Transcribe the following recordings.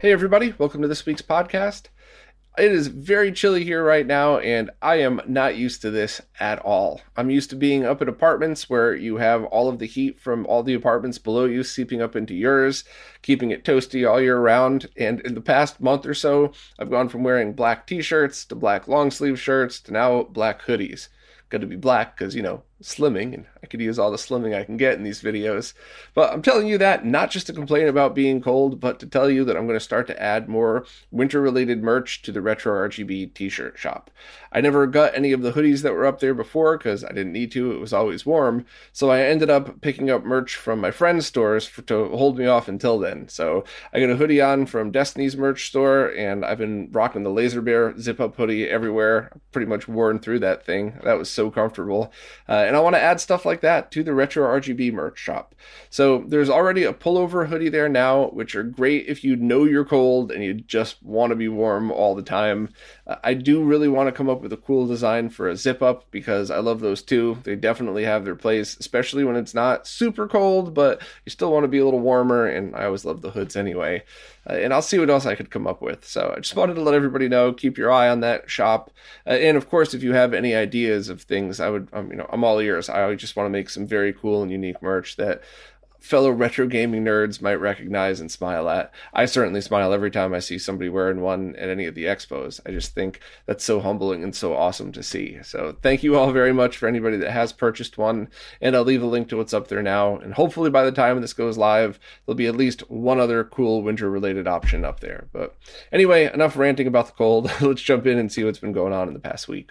Hey, everybody, welcome to this week's podcast. It is very chilly here right now, and I am not used to this at all. I'm used to being up in apartments where you have all of the heat from all the apartments below you seeping up into yours, keeping it toasty all year round. And in the past month or so, I've gone from wearing black t shirts to black long sleeve shirts to now black hoodies. Got to be black because, you know, slimming, and I could use all the slimming I can get in these videos. But I'm telling you that not just to complain about being cold, but to tell you that I'm going to start to add more winter related merch to the Retro RGB t shirt shop. I never got any of the hoodies that were up there before because I didn't need to, it was always warm. So I ended up picking up merch from my friends' stores for, to hold me off until then. So I got a hoodie on from Destiny's merch store, and I've been rocking the Laser Bear zip up hoodie everywhere. Pretty much worn through that thing. That was so comfortable. Uh, and I want to add stuff like that to the Retro RGB merch shop. So there's already a pullover hoodie there now, which are great if you know you're cold and you just want to be warm all the time. Uh, I do really want to come up with a cool design for a zip up because I love those too. They definitely have their place, especially when it's not super cold, but you still want to be a little warmer. And I always love the hoods anyway. Uh, and I'll see what else I could come up with. So I just wanted to let everybody know, keep your eye on that shop. Uh, and of course, if you have any ideas of things, I would, um, you know, I'm all ears. I just want to make some very cool and unique merch that fellow retro gaming nerds might recognize and smile at. I certainly smile every time I see somebody wearing one at any of the expos. I just think that's so humbling and so awesome to see. So thank you all very much for anybody that has purchased one. And I'll leave a link to what's up there now. And hopefully by the time this goes live, there'll be at least one other cool winter related option up there. But anyway, enough ranting about the cold. Let's jump in and see what's been going on in the past week.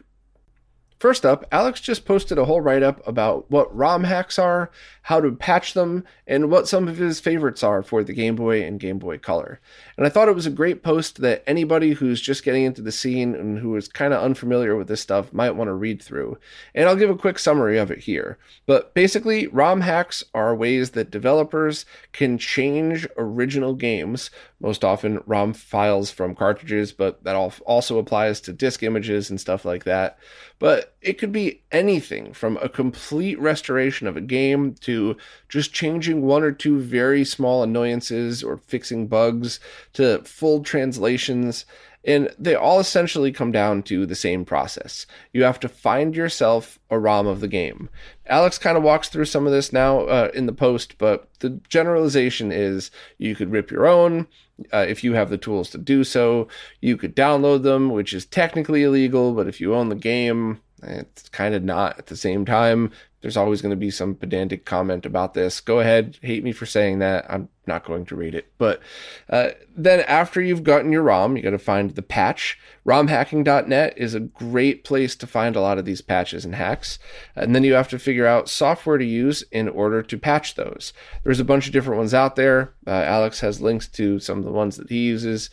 First up, Alex just posted a whole write up about what ROM hacks are, how to patch them, and what some of his favorites are for the Game Boy and Game Boy Color. And I thought it was a great post that anybody who's just getting into the scene and who is kind of unfamiliar with this stuff might want to read through. And I'll give a quick summary of it here. But basically, ROM hacks are ways that developers can change original games, most often ROM files from cartridges, but that also applies to disk images and stuff like that but it could be anything from a complete restoration of a game to just changing one or two very small annoyances or fixing bugs to full translations. And they all essentially come down to the same process. You have to find yourself a ROM of the game. Alex kind of walks through some of this now uh, in the post, but the generalization is you could rip your own, uh, if you have the tools to do so. You could download them, which is technically illegal, but if you own the game, it's kind of not at the same time. There's always going to be some pedantic comment about this. Go ahead, hate me for saying that. I'm not going to read it. But uh, then after you've gotten your ROM, you got to find the patch. ROMhacking.net is a great place to find a lot of these patches and hacks. And then you have to figure out software to use in order to patch those. There's a bunch of different ones out there. Uh, Alex has links to some of the ones that he uses.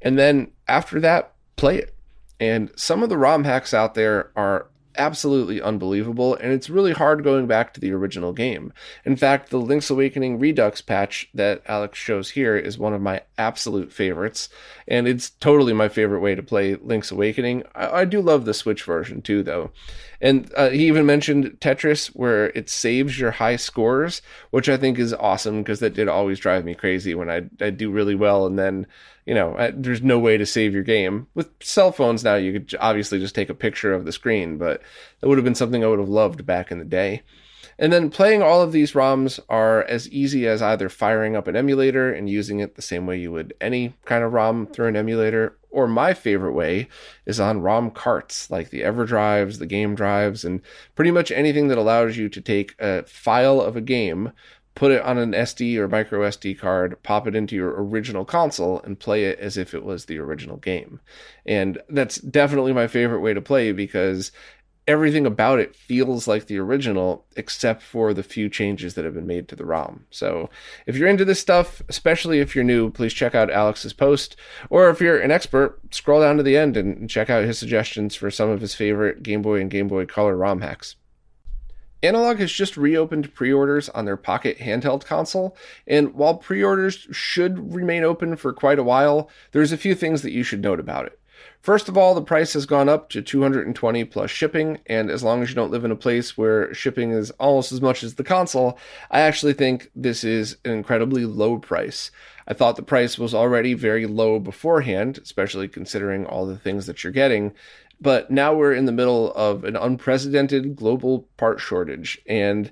And then after that, play it and some of the ROM hacks out there are absolutely unbelievable, and it's really hard going back to the original game. In fact, the Link's Awakening Redux patch that Alex shows here is one of my absolute favorites, and it's totally my favorite way to play Link's Awakening. I, I do love the Switch version too, though. And uh, he even mentioned Tetris, where it saves your high scores, which I think is awesome because that did always drive me crazy when I I do really well and then you know there's no way to save your game with cell phones now. You could obviously just take a picture of the screen, but that would have been something I would have loved back in the day. And then playing all of these ROMs are as easy as either firing up an emulator and using it the same way you would any kind of ROM through an emulator, or my favorite way is on ROM carts like the EverDrives, the Game Drives, and pretty much anything that allows you to take a file of a game put it on an SD or micro SD card, pop it into your original console, and play it as if it was the original game. And that's definitely my favorite way to play because everything about it feels like the original, except for the few changes that have been made to the ROM. So if you're into this stuff, especially if you're new, please check out Alex's post. Or if you're an expert, scroll down to the end and check out his suggestions for some of his favorite Game Boy and Game Boy Color ROM hacks. Analogue has just reopened pre orders on their Pocket handheld console, and while pre orders should remain open for quite a while, there's a few things that you should note about it. First of all, the price has gone up to 220 plus shipping, and as long as you don't live in a place where shipping is almost as much as the console, I actually think this is an incredibly low price. I thought the price was already very low beforehand, especially considering all the things that you're getting, but now we're in the middle of an unprecedented global part shortage, and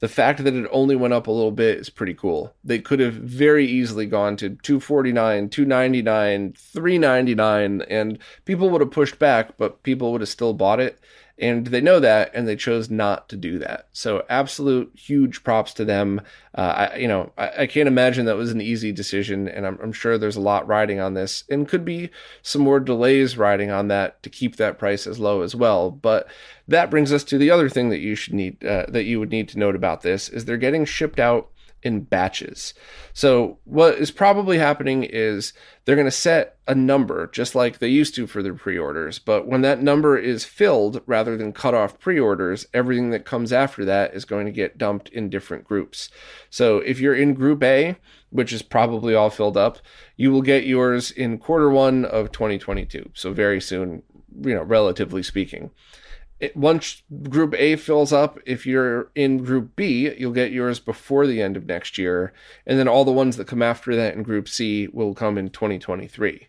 the fact that it only went up a little bit is pretty cool. They could have very easily gone to 249, 299, 399 and people would have pushed back, but people would have still bought it and they know that and they chose not to do that. So absolute huge props to them. Uh, I, you know I, I, can't imagine that was an easy decision and I'm, I'm, sure there's a lot riding on this and could be some more delays riding on that to keep that price as low as well. But that brings us to the other thing that you should need uh, that you would need to note about this is they're getting shipped out in batches. So what is probably happening is they're going to set a number just like they used to for their pre-orders, but when that number is filled rather than cut off pre-orders, everything that comes after that is going to get dumped in different groups. So if you're in group A, which is probably all filled up, you will get yours in quarter 1 of 2022. So very soon, you know, relatively speaking once group A fills up, if you're in group B, you'll get yours before the end of next year. And then all the ones that come after that in group C will come in 2023.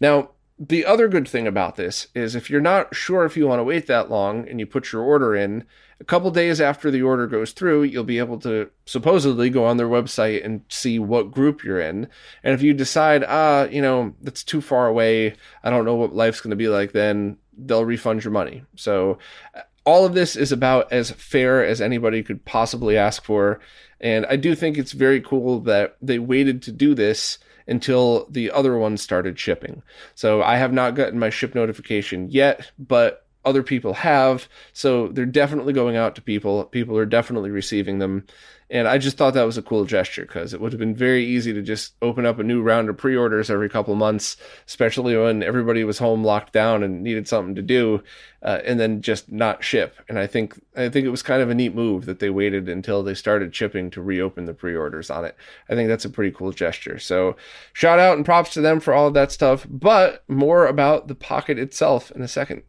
Now, the other good thing about this is if you're not sure if you want to wait that long and you put your order in, a couple days after the order goes through, you'll be able to supposedly go on their website and see what group you're in. And if you decide, ah, you know, that's too far away, I don't know what life's going to be like then, they'll refund your money. So uh, all of this is about as fair as anybody could possibly ask for. And I do think it's very cool that they waited to do this until the other ones started shipping. So I have not gotten my ship notification yet, but other people have. So they're definitely going out to people. People are definitely receiving them. And I just thought that was a cool gesture because it would have been very easy to just open up a new round of pre orders every couple months, especially when everybody was home locked down and needed something to do, uh, and then just not ship. And I think I think it was kind of a neat move that they waited until they started shipping to reopen the pre orders on it. I think that's a pretty cool gesture. So shout out and props to them for all of that stuff. But more about the pocket itself in a second.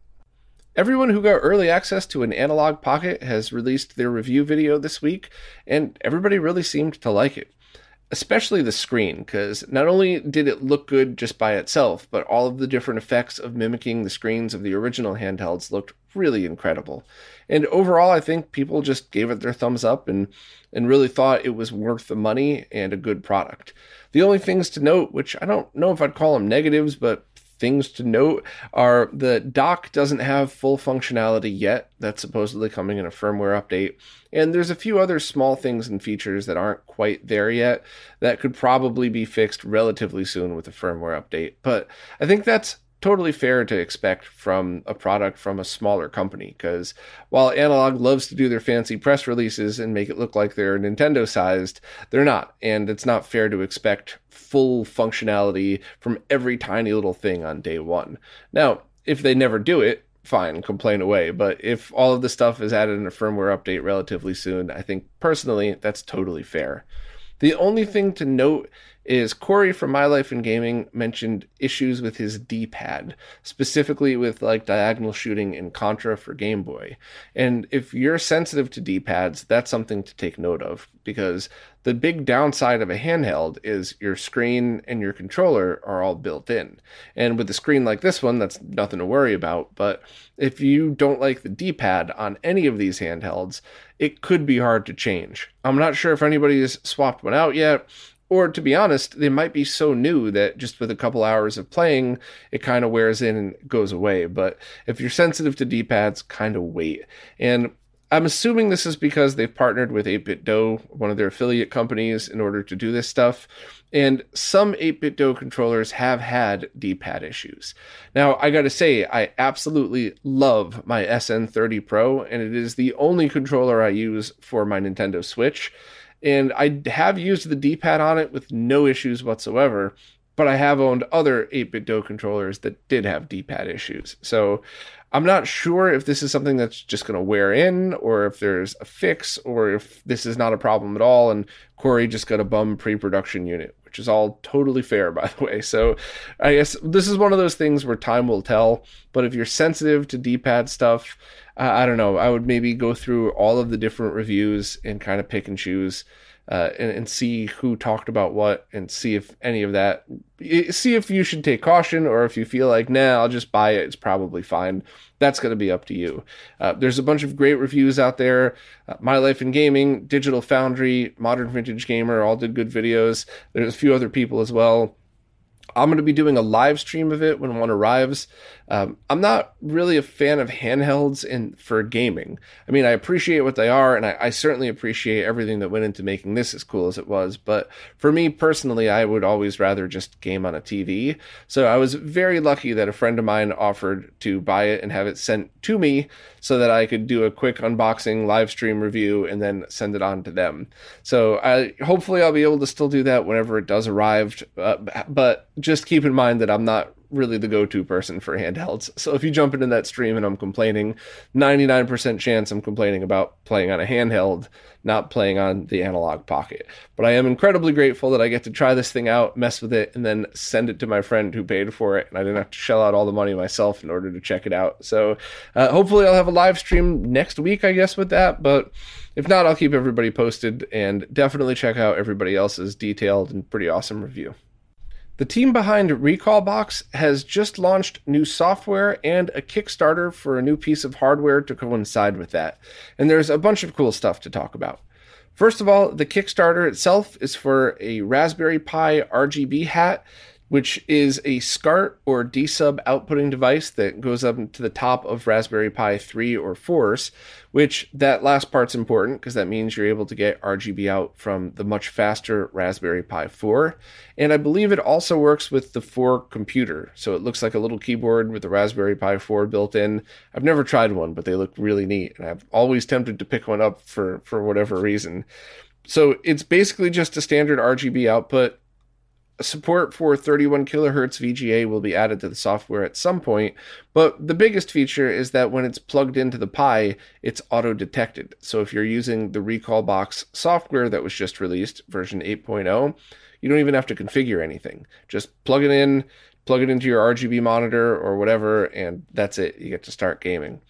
Everyone who got early access to an Analogue Pocket has released their review video this week, and everybody really seemed to like it. Especially the screen, because not only did it look good just by itself, but all of the different effects of mimicking the screens of the original handhelds looked really incredible. And overall, I think people just gave it their thumbs up and, and really thought it was worth the money and a good product. The only things to note, which I don't know if I'd call them negatives, but things to note are the dock doesn't have full functionality yet. That's supposedly coming in a firmware update. And there's a few other small things and features that aren't quite there yet that could probably be fixed relatively soon with a firmware update. But I think that's totally fair to expect from a product from a smaller company because while Analogue loves to do their fancy press releases and make it look like they're Nintendo sized, they're not. And it's not fair to expect full functionality from every tiny little thing on day one. Now, if they never do it, fine, complain away. But if all of the stuff is added in a firmware update relatively soon, I think personally that's totally fair. The only thing to note is Corey from My Life in Gaming mentioned issues with his D-pad, specifically with like diagonal shooting in Contra for Game Boy. And if you're sensitive to D-pads, that's something to take note of because the big downside of a handheld is your screen and your controller are all built in. And with a screen like this one, that's nothing to worry about. But if you don't like the D pad on any of these handhelds, it could be hard to change. I'm not sure if anybody's swapped one out yet. Or to be honest, they might be so new that just with a couple hours of playing, it kind of wears in and goes away. But if you're sensitive to D pads, kind of wait. And I'm assuming this is because they've partnered with 8BitDo, one of their affiliate companies, in order to do this stuff. And some 8BitDo controllers have had D pad issues. Now, I gotta say, I absolutely love my SN30 Pro, and it is the only controller I use for my Nintendo Switch. And I have used the D pad on it with no issues whatsoever but I have owned other 8BitDo controllers that did have D pad issues. So I'm not sure if this is something that's just going to wear in or if there's a fix or if this is not a problem at all. And Corey just got a bum pre production unit, which is all totally fair, by the way. So I guess this is one of those things where time will tell. But if you're sensitive to D pad stuff, uh, I don't know. I would maybe go through all of the different reviews and kind of pick and choose uh, and, and, see who talked about what and see if any of that see if you should take caution or if you feel like nah i'll just buy it. It's probably fine. That's going to be up to you. Uh, there's a bunch of great reviews out there. Uh, my life in gaming digital foundry modern vintage gamer all did good videos. There's a few other people as well. I'm going to be doing a live stream of it when one arrives. Um, I'm not really a fan of handhelds in for gaming. I mean, I appreciate what they are, and I, I, certainly appreciate everything that went into making this as cool as it was. But for me personally, I would always rather just game on a TV. So I was very lucky that a friend of mine offered to buy it and have it sent to me so that I could do a quick unboxing live stream review and then send it on to them. So I hopefully I'll be able to still do that whenever it does arrive. Uh, but just keep in mind that I'm not really the go-to person for handhelds. So if you jump into that stream and I'm complaining, 99% chance I'm complaining about playing on a handheld, not playing on the Analogue Pocket. But I am incredibly grateful that I get to try this thing out, mess with it, and then send it to my friend who paid for it, and I didn't have to shell out all the money myself in order to check it out. So uh, hopefully I'll have a live stream next week, I guess, with that. But if not, I'll keep everybody posted and definitely check out everybody else's detailed and pretty awesome review. The team behind Recalbox has just launched new software and a Kickstarter for a new piece of hardware to coincide with that. And there's a bunch of cool stuff to talk about. First of all, the Kickstarter itself is for a Raspberry Pi RGB hat which is a SCART or D-sub outputting device that goes up to the top of Raspberry Pi 3 or 4s, which that last part's important because that means you're able to get RGB out from the much faster Raspberry Pi 4. And I believe it also works with the 4 computer. So it looks like a little keyboard with the Raspberry Pi 4 built in. I've never tried one, but they look really neat. And I've always tempted to pick one up for, for whatever reason. So it's basically just a standard RGB output support for 31 kilohertz VGA will be added to the software at some point, but the biggest feature is that when it's plugged into the Pi, it's auto detected. So if you're using the Recalbox software that was just released, version 8.0, you don't even have to configure anything. Just plug it in, plug it into your RGB monitor or whatever, and that's it. You get to start gaming.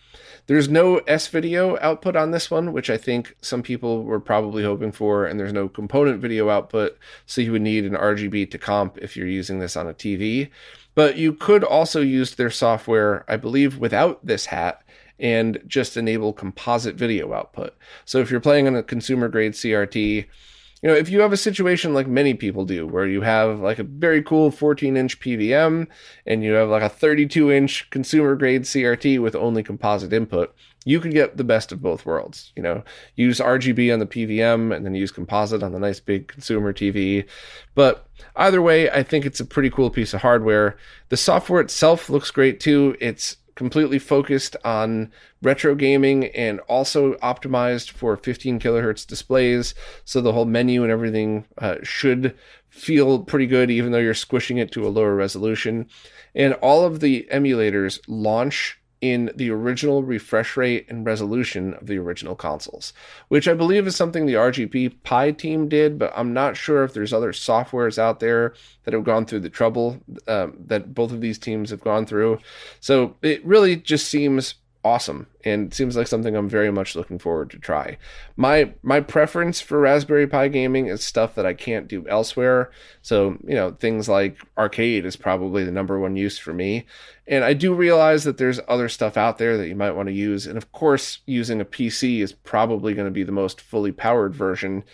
There's no S video output on this one, which I think some people were probably hoping for, and there's no component video output, so you would need an RGB to comp if you're using this on a TV. But you could also use their software, I believe, without this hat and just enable composite video output. So if you're playing on a consumer grade CRT, you know, if you have a situation like many people do, where you have like a very cool 14 inch PVM and you have like a 32 inch consumer grade CRT with only composite input, you can get the best of both worlds. You know, use RGB on the PVM and then use composite on the nice big consumer TV. But either way, I think it's a pretty cool piece of hardware. The software itself looks great too. It's completely focused on retro gaming and also optimized for 15 kilohertz displays. So the whole menu and everything uh, should feel pretty good, even though you're squishing it to a lower resolution. And all of the emulators launch in the original refresh rate and resolution of the original consoles, which I believe is something the RGB Pi team did, but I'm not sure if there's other softwares out there that have gone through the trouble um, that both of these teams have gone through. So it really just seems awesome and seems like something I'm very much looking forward to try. My my preference for Raspberry Pi gaming is stuff that I can't do elsewhere. So, you know, things like arcade is probably the number one use for me. And I do realize that there's other stuff out there that you might want to use. And of course, using a PC is probably going to be the most fully powered version.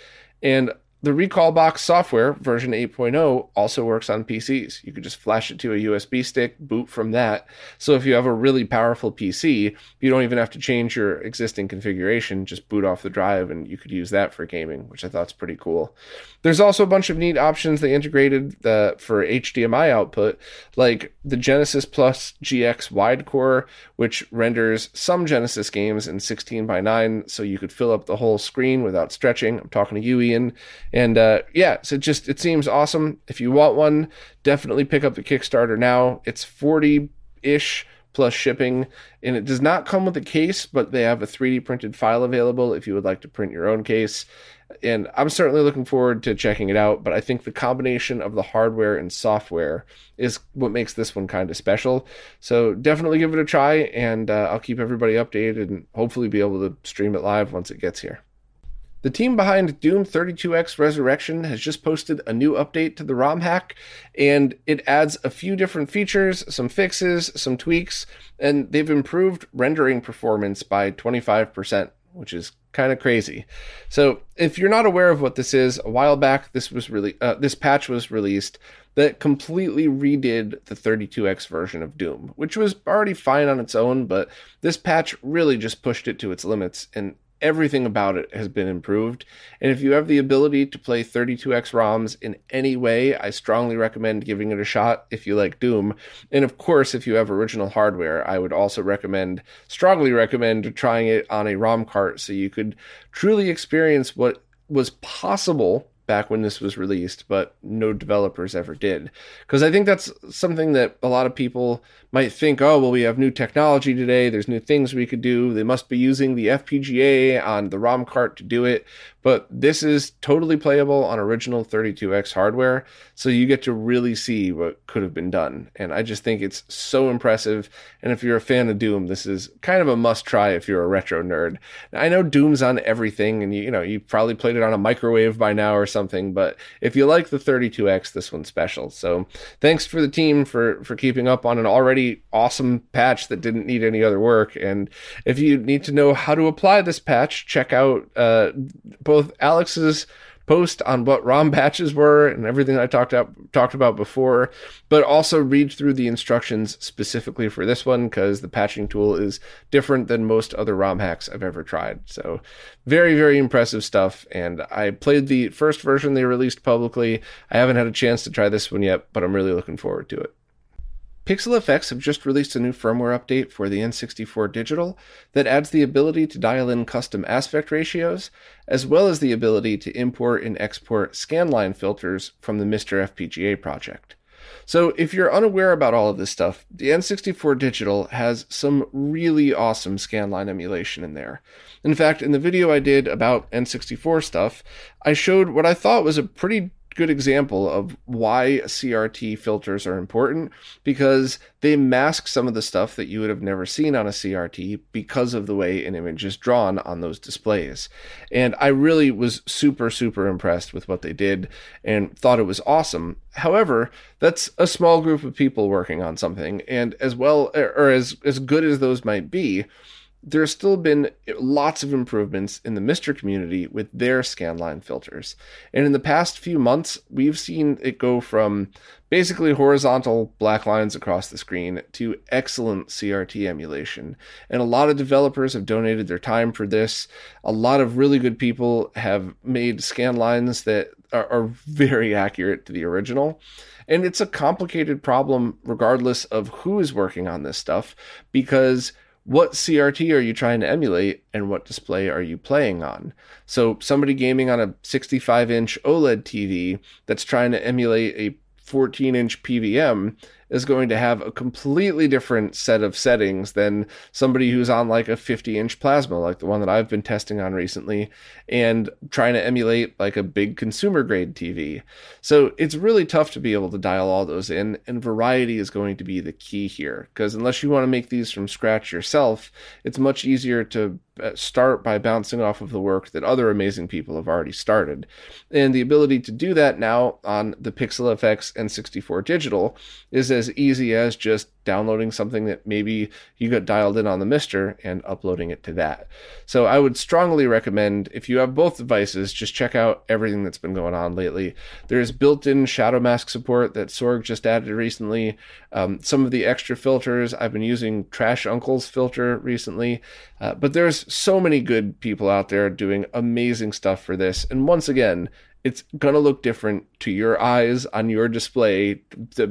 And the Recalbox software version 8.0 also works on PCs. You could just flash it to a USB stick, boot from that. So if you have a really powerful PC, you don't even have to change your existing configuration, just boot off the drive and you could use that for gaming, which I thought is pretty cool. There's also a bunch of neat options they integrated the, for HDMI output, like the Genesis Plus GX wide core, which renders some Genesis games in 16 by 9 so you could fill up the whole screen without stretching. I'm talking to you, Ian and uh, yeah, so it just it seems awesome. If you want one, definitely pick up the Kickstarter now. It's forty ish plus shipping, and it does not come with a case, but they have a 3D printed file available if you would like to print your own case. And I'm certainly looking forward to checking it out, but I think the combination of the hardware and software is what makes this one kind of special. So definitely give it a try, and uh, I'll keep everybody updated and hopefully be able to stream it live once it gets here. The team behind Doom 32X Resurrection has just posted a new update to the ROM hack, and it adds a few different features, some fixes, some tweaks, and they've improved rendering performance by 25%, which is kind of crazy. So, if you're not aware of what this is, a while back this was really uh, this patch was released that completely redid the 32x version of Doom, which was already fine on its own, but this patch really just pushed it to its limits and everything about it has been improved. And if you have the ability to play 32x ROMs in any way, I strongly recommend giving it a shot if you like Doom. And of course, if you have original hardware, I would also recommend, strongly recommend trying it on a ROM cart so you could truly experience what was possible back when this was released, but no developers ever did. Because I think that's something that a lot of people might think, oh, well, we have new technology today. There's new things we could do. They must be using the FPGA on the ROM cart to do it. But this is totally playable on original 32X hardware. So you get to really see what could have been done. And I just think it's so impressive. And if you're a fan of Doom, this is kind of a must try if you're a retro nerd. Now, I know Doom's on everything and you, you know, you probably played it on a microwave by now or something, but if you like the 32X, this one's special. So thanks for the team for for keeping up on an already awesome patch that didn't need any other work. And if you need to know how to apply this patch, check out uh, both Alex's post on what ROM patches were and everything I talked about talked about before, but also read through the instructions specifically for this one because the patching tool is different than most other ROM hacks I've ever tried. So very, very impressive stuff. And I played the first version they released publicly. I haven't had a chance to try this one yet, but I'm really looking forward to it. PixelFX have just released a new firmware update for the N64 Digital that adds the ability to dial in custom aspect ratios, as well as the ability to import and export scanline filters from the MiSTer FPGA project. So, if you're unaware about all of this stuff, the N64 Digital has some really awesome scanline emulation in there. In fact, in the video I did about N64 stuff, I showed what I thought was a pretty good example of why CRT filters are important because they mask some of the stuff that you would have never seen on a CRT because of the way an image is drawn on those displays. And I really was super, super impressed with what they did and thought it was awesome. However, that's a small group of people working on something, and as well, or as, as good as those might be, there's still been lots of improvements in the MiSTer community with their scanline filters. And in the past few months, we've seen it go from basically horizontal black lines across the screen to excellent CRT emulation. And a lot of developers have donated their time for this. A lot of really good people have made scan lines that are, are very accurate to the original. And it's a complicated problem, regardless of who is working on this stuff, because what CRT are you trying to emulate and what display are you playing on? So, somebody gaming on a 65 inch OLED TV that's trying to emulate a 14 inch PVM is going to have a completely different set of settings than somebody who's on like a 50 inch plasma, like the one that I've been testing on recently, and trying to emulate like a big consumer grade TV. So it's really tough to be able to dial all those in, and variety is going to be the key here. Because unless you want to make these from scratch yourself, it's much easier to uh, start by bouncing off of the work that other amazing people have already started. And the ability to do that now on the PixelFX N64 Digital is as easy as just downloading something that maybe you got dialed in on the MiSTer and uploading it to that. So I would strongly recommend if you have both devices, just check out everything that's been going on lately. There's built-in shadow mask support that Sorg just added recently. Um, some of the extra filters I've been using Trash Uncle's filter recently, uh, but there's so many good people out there doing amazing stuff for this. And once again, it's going to look different to your eyes on your display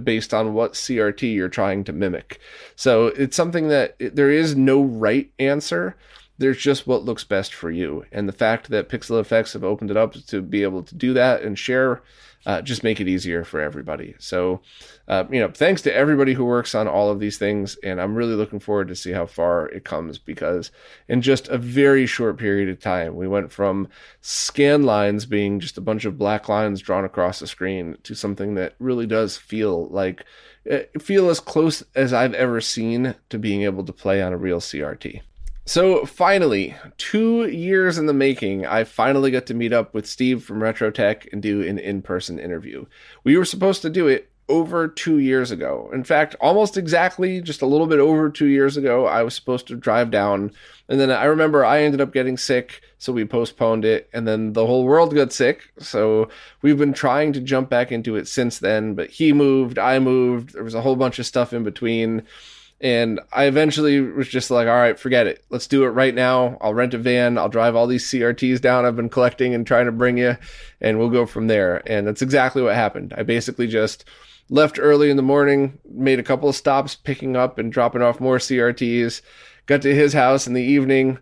based on what CRT you're trying to mimic. So it's something that there is no right answer. There's just what looks best for you. And the fact that PixelFX have opened it up to be able to do that and share uh, just make it easier for everybody. So, uh, you know, thanks to everybody who works on all of these things, and I'm really looking forward to see how far it comes because in just a very short period of time, we went from scan lines being just a bunch of black lines drawn across the screen to something that really does feel like uh, feel as close as I've ever seen to being able to play on a real CRT. So finally, two years in the making, I finally got to meet up with Steve from RetroTech and do an in-person interview. We were supposed to do it over two years ago. In fact, almost exactly, just a little bit over two years ago, I was supposed to drive down. And then I remember I ended up getting sick, so we postponed it. And then the whole world got sick. So we've been trying to jump back into it since then. But he moved, I moved, there was a whole bunch of stuff in between. And I eventually was just like, all right, forget it. Let's do it right now. I'll rent a van. I'll drive all these CRTs down I've been collecting and trying to bring you, and we'll go from there. And that's exactly what happened. I basically just left early in the morning, made a couple of stops picking up and dropping off more CRTs, got to his house in the evening,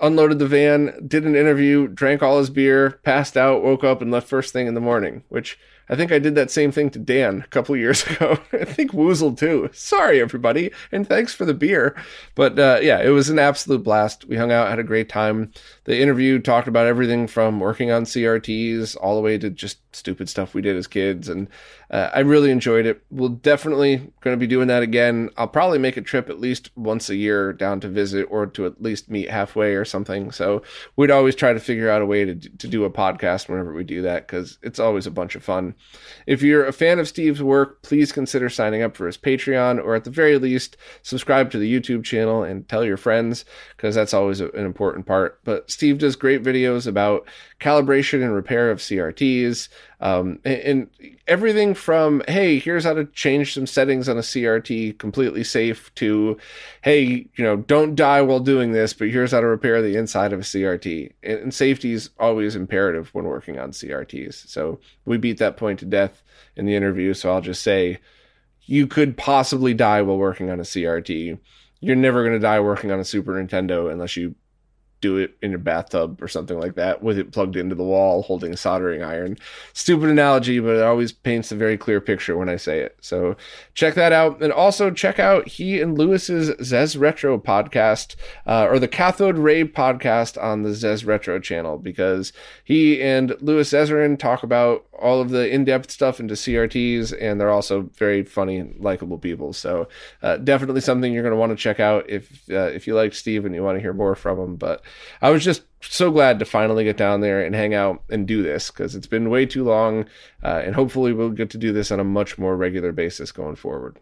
unloaded the van, did an interview, drank all his beer, passed out, woke up, and left first thing in the morning, which I think I did that same thing to Dan a couple years ago. I think Woozle too. Sorry, everybody, and thanks for the beer. But uh, yeah, it was an absolute blast. We hung out, had a great time. The interview talked about everything from working on CRTs all the way to just stupid stuff we did as kids, and uh, I really enjoyed it. We'll definitely going to be doing that again. I'll probably make a trip at least once a year down to visit or to at least meet halfway or something. So we'd always try to figure out a way to to do a podcast whenever we do that because it's always a bunch of fun. If you're a fan of Steve's work, please consider signing up for his Patreon or at the very least subscribe to the YouTube channel and tell your friends because that's always an important part. But Steve does great videos about calibration and repair of CRTs, um, and, and, everything from hey, here's how to change some settings on a CRT completely safe to hey, you know, don't die while doing this, but here's how to repair the inside of a CRT. And, safety is always imperative when working on CRTs. So we beat that point to death in the interview. So I'll just say you could possibly die while working on a CRT. You're never going to die working on a Super Nintendo unless you do it in your bathtub or something like that with it plugged into the wall holding a soldering iron. Stupid analogy, but it always paints a very clear picture when I say it. So check that out. And also check out he and Lewis's Zez Retro podcast uh, or the Cathode Ray podcast on the Zez Retro channel because he and Lewis Ezrin talk about all of the in-depth stuff into CRTs and they're also very funny likable people. So uh, definitely something you're going to want to check out if uh, if you like Steve and you want to hear more from him. But I was just so glad to finally get down there and hang out and do this because it's been way too long. Uh, and hopefully, we'll get to do this on a much more regular basis going forward.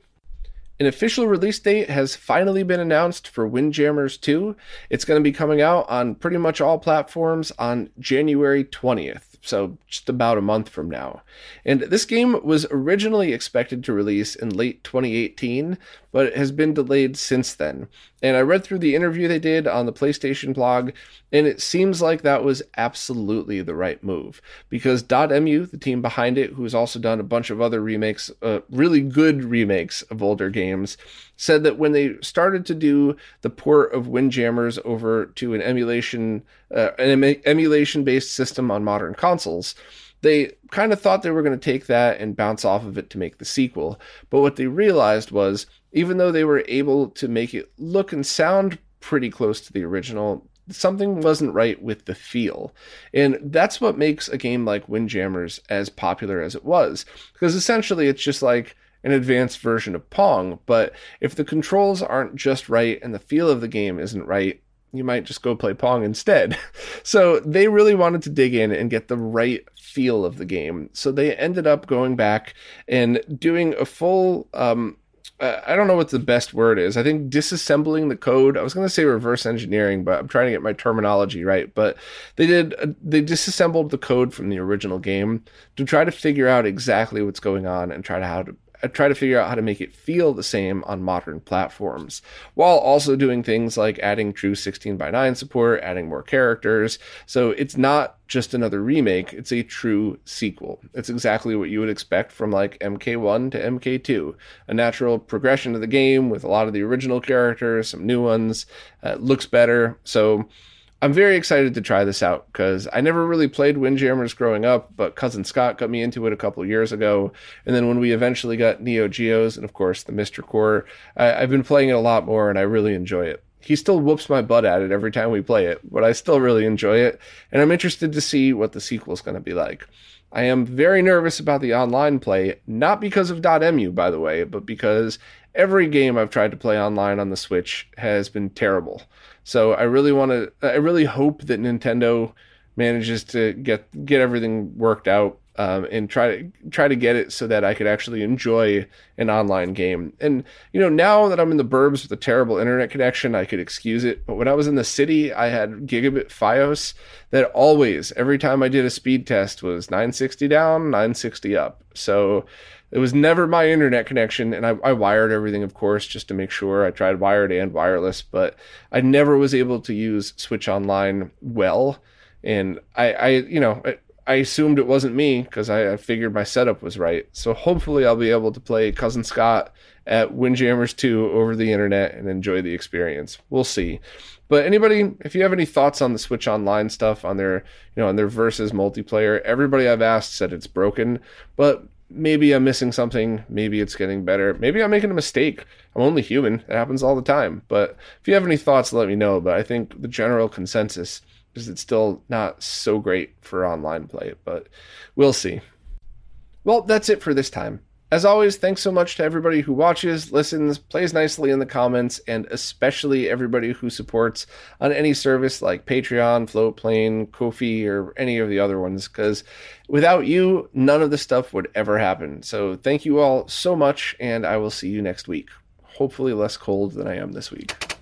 An official release date has finally been announced for Windjammers 2. It's going to be coming out on pretty much all platforms on January 20th so just about a month from now. And this game was originally expected to release in late 2018, but it has been delayed since then. And I read through the interview they did on the PlayStation blog, and it seems like that was absolutely the right move because Dotemu, the team behind it, who has also done a bunch of other remakes, uh, really good remakes of older games, said that when they started to do the port of Windjammers over to an emulation, uh, an em- emulation based system on modern consoles, they kind of thought they were going to take that and bounce off of it to make the sequel. But what they realized was even though they were able to make it look and sound pretty close to the original, something wasn't right with the feel. And that's what makes a game like Windjammers as popular as it was. Because essentially it's just like an advanced version of Pong, but if the controls aren't just right and the feel of the game isn't right, you might just go play Pong instead. So they really wanted to dig in and get the right feel of the game. So they ended up going back and doing a full um, I don't know what the best word is. I think disassembling the code. I was going to say reverse engineering, but I'm trying to get my terminology right. But they did uh, they disassembled the code from the original game to try to figure out exactly what's going on and try to how to try to figure out how to make it feel the same on modern platforms, while also doing things like adding true 16 by 9 support, adding more characters. So it's not just another remake, it's a true sequel. It's exactly what you would expect from like MK1 to MK2, a natural progression of the game with a lot of the original characters, some new ones, uh, looks better. So I'm very excited to try this out because I never really played Windjammers growing up, but cousin Scott got me into it a couple years ago. And then when we eventually got Neo Geos and of course the MiSTer Core, I, I've been playing it a lot more and I really enjoy it. He still whoops my butt at it every time we play it, but I still really enjoy it. And I'm interested to see what the sequel is going to be like. I am very nervous about the online play, not because of Dotemu, by the way, but because every game I've tried to play online on the Switch has been terrible. So I really want to. I really hope that Nintendo manages to get get everything worked out um, and try to try to get it so that I could actually enjoy an online game. And you know, now that I'm in the burbs with a terrible internet connection, I could excuse it. But when I was in the city, I had gigabit FiOS that always, every time I did a speed test, was 960 down, 960 up. So it was never my internet connection, and I, I, wired everything, of course, just to make sure. I tried wired and wireless, but I never was able to use Switch Online well. And I, I you know, I, I assumed it wasn't me because I, I, figured my setup was right. So hopefully, I'll be able to play Cousin Scott at Windjammers 2 over the internet and enjoy the experience. We'll see. But anybody, if you have any thoughts on the Switch Online stuff, on their, you know, on their versus multiplayer, everybody I've asked said it's broken. But maybe I'm missing something. Maybe it's getting better. Maybe I'm making a mistake. I'm only human. It happens all the time. But if you have any thoughts, let me know. But I think the general consensus is it's still not so great for online play, but we'll see. Well, that's it for this time. As always, thanks so much to everybody who watches, listens, plays nicely in the comments, and especially everybody who supports on any service like Patreon, Floatplane, Ko-fi, or any of the other ones, because without you, none of this stuff would ever happen. So thank you all so much, and I will see you next week. Hopefully less cold than I am this week.